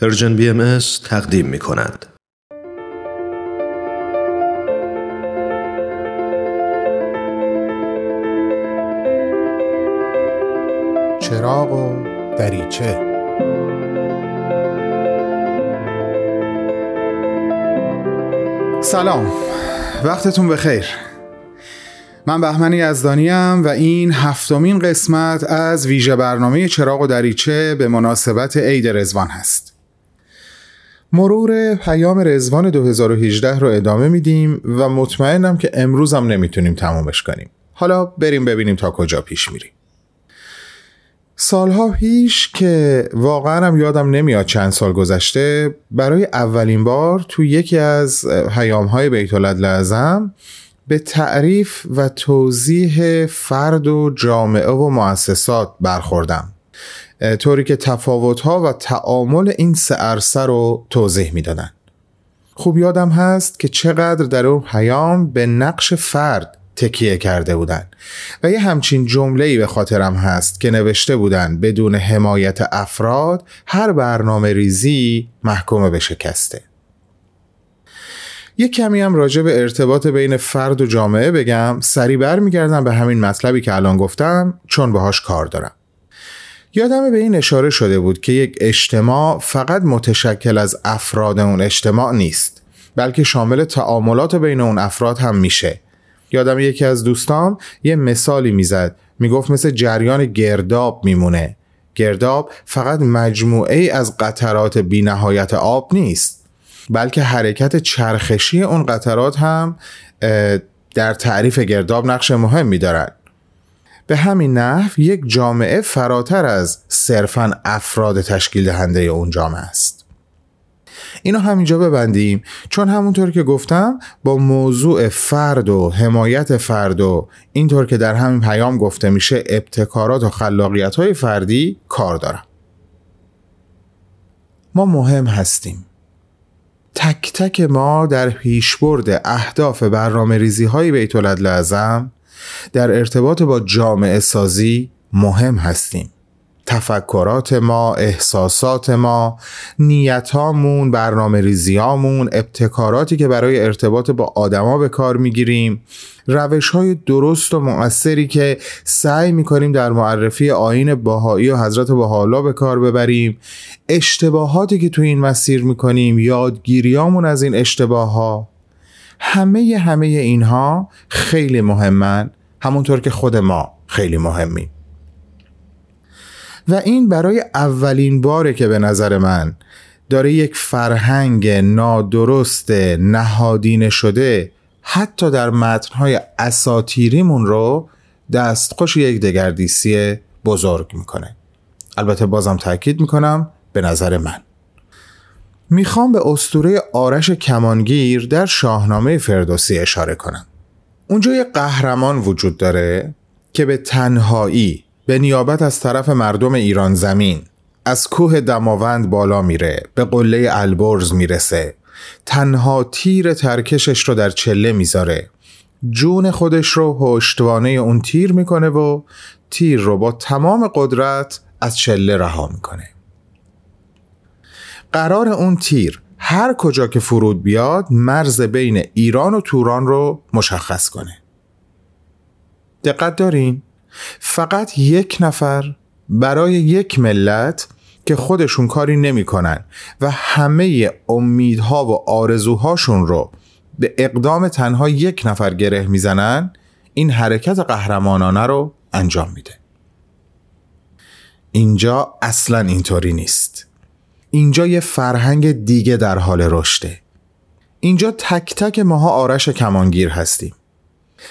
پرژن بی ام تقدیم می کند. چراغ و دریچه. سلام. وقتتون بخیر. من بهمن یزدانیم و این هفتمین قسمت از ویژه برنامه چراغ و دریچه به مناسبت عید رزوان هست. مرور پیام رزوان 2018 رو ادامه میدیم و مطمئنم که امروز هم نمی‌تونیم تمامش کنیم. حالا بریم ببینیم تا کجا پیش میریم. سالها پیش که واقعا هم یادم نمیاد چند سال گذشته برای اولین بار تو یکی از پیام های بیت لازم به تعریف و توضیح فرد و جامعه و مؤسسات برخوردم. طوری که تفاوتها و تعامل این سه عرصه رو توضیح می‌دادن. خوب یادم هست که چقدر در اون پیام به نقش فرد تکیه کرده بودن. و یه همچین جمله‌ای به خاطرم هست که نوشته بودن بدون حمایت افراد هر برنامه ریزی محکوم به شکسته. یک کمی هم راجع به ارتباط بین فرد و جامعه بگم. سری برمیگردم به همین مطلبی که الان گفتم چون باهاش کار دارم. یادم به این اشاره شده بود که یک اجتماع فقط متشکل از افراد اون اجتماع نیست بلکه شامل تعاملات بین اون افراد هم میشه. یادم یکی از دوستان یه مثالی می‌زد می‌گفت مثل جریان گرداب میمونه. گرداب فقط مجموعه از قطرات بینهایت آب نیست بلکه حرکت چرخشی اون قطرات هم در تعریف گرداب نقش مهمی دارد به همین نحو یک جامعه فراتر از صرفا افراد تشکیل دهنده اون جامعه است. اینو همینجا ببندیم چون همونطور که گفتم با موضوع فرد و حمایت فرد و اینطور که در همین پیام گفته میشه ابتکارات و خلاقیت های فردی کار دارم ما مهم هستیم. تک تک ما در پیشبرد اهداف برنامه ریزی های بیت لازم در ارتباط با جامعه سازی مهم هستیم. تفکرات ما، احساسات ما، نیتامون، برنامه ریزیامون، ابتکاراتی که برای ارتباط با آدما به کار می‌گیریم روش های درست و مؤثری که سعی می‌کنیم در معرفی آین باهایی و حضرت بهاءالله به کار ببریم. اشتباهاتی که تو این مسیر می‌کنیم یادگیریامون از این اشتباه ها همه همه اینها خیلی مهمن. همونطور که خود ما خیلی مهمیم. و این برای اولین باره که به نظر من داره یک فرهنگ نادرست نهادینه شده حتی در متنهای اساتیریمون رو دستخوش یک دگردیسی بزرگ می‌کنه. البته بازم تاکید می‌کنم به نظر من. می‌خوام به استوره آرش کمانگیر در شاهنامه فردوسی اشاره کنم. اونجا یه قهرمان وجود داره که به تنهایی به نیابت از طرف مردم ایران زمین از کوه دماوند بالا میره به قله البرز می‌رسه. تنها تیر ترکشش رو در چله می‌ذاره. جون خودش رو پشتوانه اون تیر می‌کنه و تیر رو با تمام قدرت از چله رها می‌کنه. قرار اون تیر هر کجا که فرود بیاد مرز بین ایران و توران رو مشخص کنه. دقت دارین؟ فقط یک نفر برای یک ملت که خودشون کاری نمی‌کنن و همه امیدها و آرزوهاشون رو به اقدام تنها یک نفر گره می‌زنن این حرکت قهرمانانه رو انجام میده. اینجا اصلا اینطوری نیست. اینجا یه فرهنگ دیگه در حال رشده. اینجا تک تک ماها آرش کمانگیر هستیم.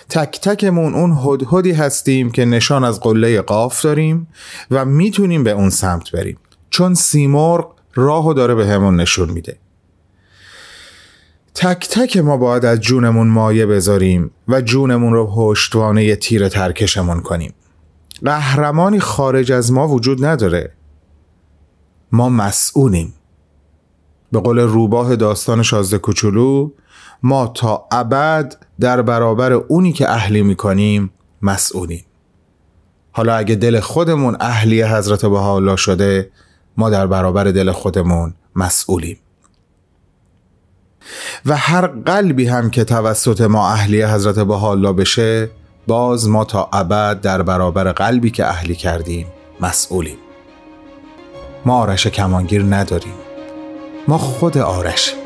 تک تکمون اون هدهدی هستیم که نشان از قله قاف داریم و می‌تونیم به اون سمت بریم. چون سیمرغ راهو داره به همون نشون میده. تک تک ما باید از جونمون مایه بذاریم و جونمون رو پشتوانه تیر ترکشمون کنیم. قهرمانی خارج از ما وجود نداره. ما مسئولیم به قول روباه داستان شازده کوچولو ما تا ابد در برابر اونی که اهلی می‌کنیم مسئولیم حالا اگه دل خودمون اهلی حضرت بهاءالله شده ما در برابر دل خودمون مسئولیم. و هر قلبی هم که توسط ما اهلی حضرت بها بشه باز ما تا ابد در برابر قلبی که اهلی کردیم مسئولیم. ما آرش کمانگیر نداریم. ما خود آرشیم.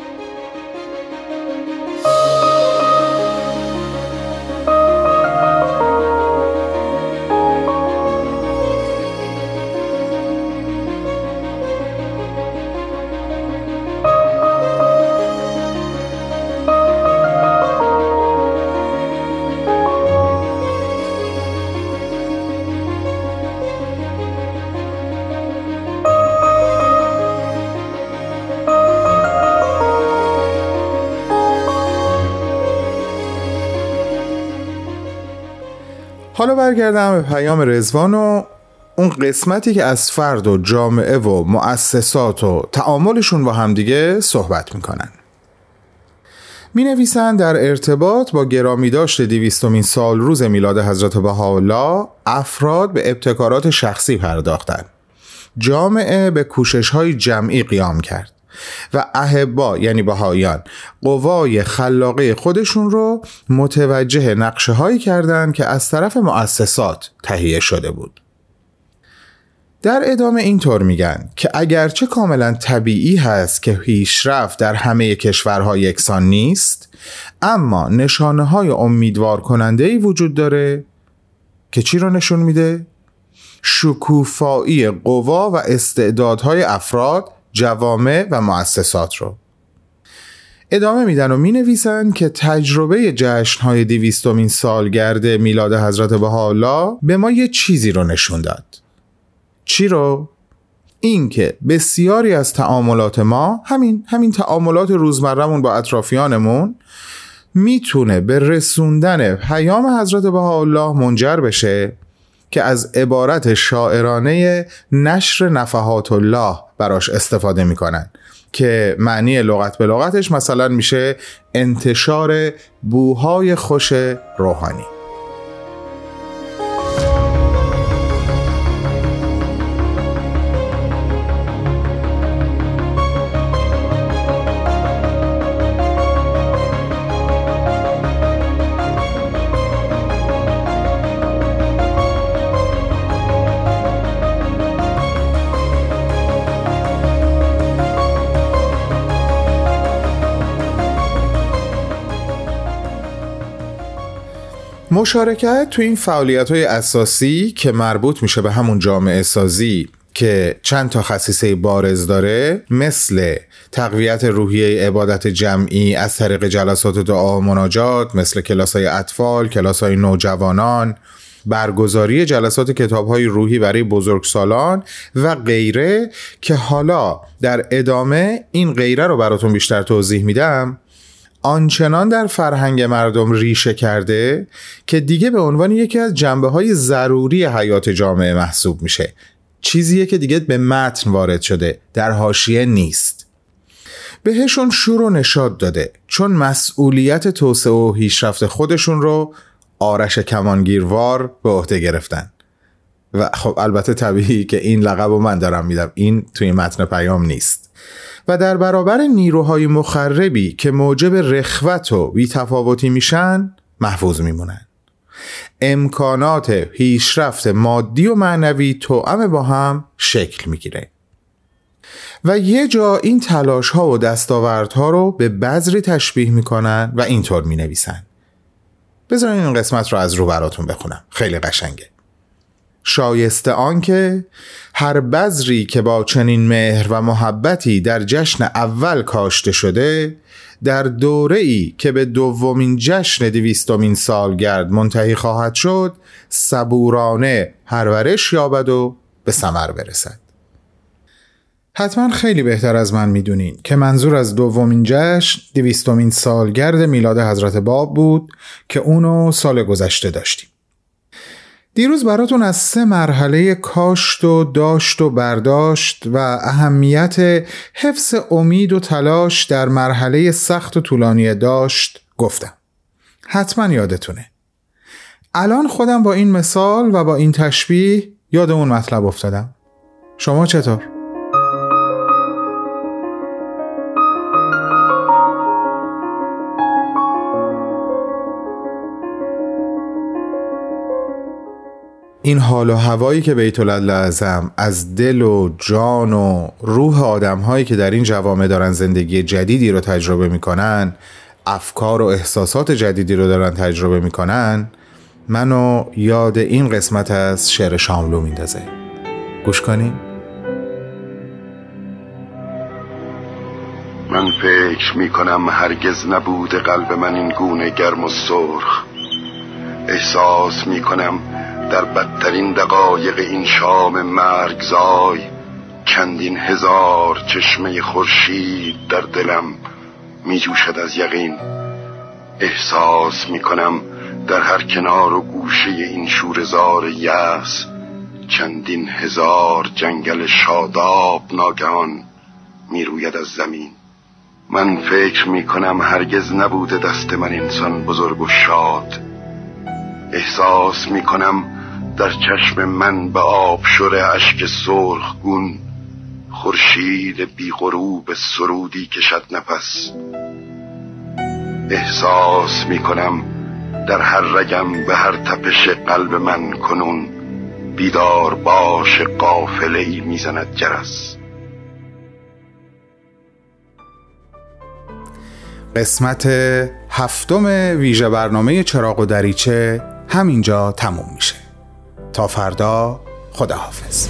حالا برگردم به پیام رزوان و اون قسمتی که از فرد و جامعه و مؤسسات و تعاملشون با همدیگه صحبت می‌کنن می نویسن در ارتباط با گرامی داشت دیویستمین سال روز میلاد حضرت بهاءالله افراد به ابتکارات شخصی پرداختند. جامعه به کوشش های جمعی قیام کرد و اهبا یعنی بهایان قوای خلاقه خودشون رو متوجه نقشه هایی کردند که از طرف مؤسسات تهیه شده بود در ادامه اینطور میگن که اگرچه کاملا طبیعی هست که پیشرفت در همه کشورها یکسان نیست اما نشانه های امیدوار کننده ای وجود داره که چی رو نشون میده؟ شکوفایی قوا و استعدادهای افراد جوامع و مؤسسات رو ادامه میدن و می نویسن که تجربه جشن های دیویستومین سالگرد میلاد حضرت بهاءالله به ما یه چیزی رو نشون داد چی رو؟ اینکه بسیاری از تعاملات ما همین همین تعاملات روزمرهمون با اطرافیانمون می‌تونه به رسوندن پیام حضرت بهاءالله منجر بشه که از عبارت شاعرانه نشر نفحات الله براش استفاده می‌کنن که معنی لغت به لغتش مثلا میشه انتشار بوهای خوش روحانی. مشارکت تو این فعالیت های اساسی که مربوط میشه به همون جامعه سازی که چند تا خصیصه بارز داره مثل تقویت روحیه عبادت جمعی از طریق جلسات دعا و مناجات مثل کلاس های اطفال، کلاس های نوجوانان برگزاری جلسات کتاب های روحی برای بزرگسالان و غیره که حالا در ادامه این غیره رو براتون بیشتر توضیح میدم. آنچنان در فرهنگ مردم ریشه کرده که دیگه به عنوان یکی از جنبه های ضروری حیات جامعه محسوب میشه. چیزیه که دیگه به متن وارد شده در حاشیه نیست. بهشون شور و نشاد داده چون مسئولیت توسعه و پیشرفت خودشون رو آرش کمانگیروار به عهده گرفتن. و خب البته طبیعی که این لقب رو من دارم میدم. این توی متن پیام نیست. و در برابر نیروهای مخربی که موجب رخوت و بیتفاوتی میشن محفوظ میمونن. امکانات پیشرفت مادی و معنوی توأم با هم شکل می‌گیره. و یه جا این تلاش ها و دستاوردها رو به بذری تشبیه می‌کنن و اینطور می نویسن بذارین این قسمت رو از رو براتون بخونم. خیلی قشنگه. شایسته آنکه هر بذری که با چنین مهر و محبتی در جشن اول کاشته شده در دوره ای که به دومین جشن دویستمین سالگرد منتهی خواهد شد صبورانه پرورش یابد و به ثمر برسد. حتما خیلی بهتر از من می‌دونین که منظور از دومین جشن دویستمین سالگرد میلاد حضرت باب بود که اونو سال گذشته داشتیم. دیروز براتون از سه مرحله کاشت و داشت و برداشت و اهمیت حفظ امید و تلاش در مرحله سخت و طولانی داشت گفتم. حتما یادتونه. الان خودم با این مثال و با این تشبیه یاد اون مطلب افتادم. شما چطور؟ این حال و هوایی که بیت اعظم از دل و جان و روح آدم هایی که در این جوامع دارن زندگی جدیدی رو تجربه می‌کنن افکار و احساسات جدیدی رو دارن تجربه می‌کنن منو یاد این قسمت از شعر شاملو میندازه. گوش کنیم من فکر می‌کنم هرگز نبوده قلب من این گونه گرم و سرخ. احساس می‌کنم در بدترین دقایق این شام مرگزای چندین هزار چشمه خورشید در دلم می جوشد از یقین. احساس می کنم در هر کنار و گوشه این شورزار یأس چندین هزار جنگل شاداب ناگهان می روید از زمین. من فکر می کنم هرگز نبوده دست من انسان بزرگ و شاد. احساس می کنم در چشم من به آب شره اشک سرخ گون خورشید بی غروب سرودی کشد نفس. احساس می کنم در هر رگم به هر تپش قلب من کنون بیدار باش قافله ای می‌زند جرس. قسمت هفتم ویژه برنامه چراغ و دریچه همینجا تموم میشه. تا فردا خداحافظ.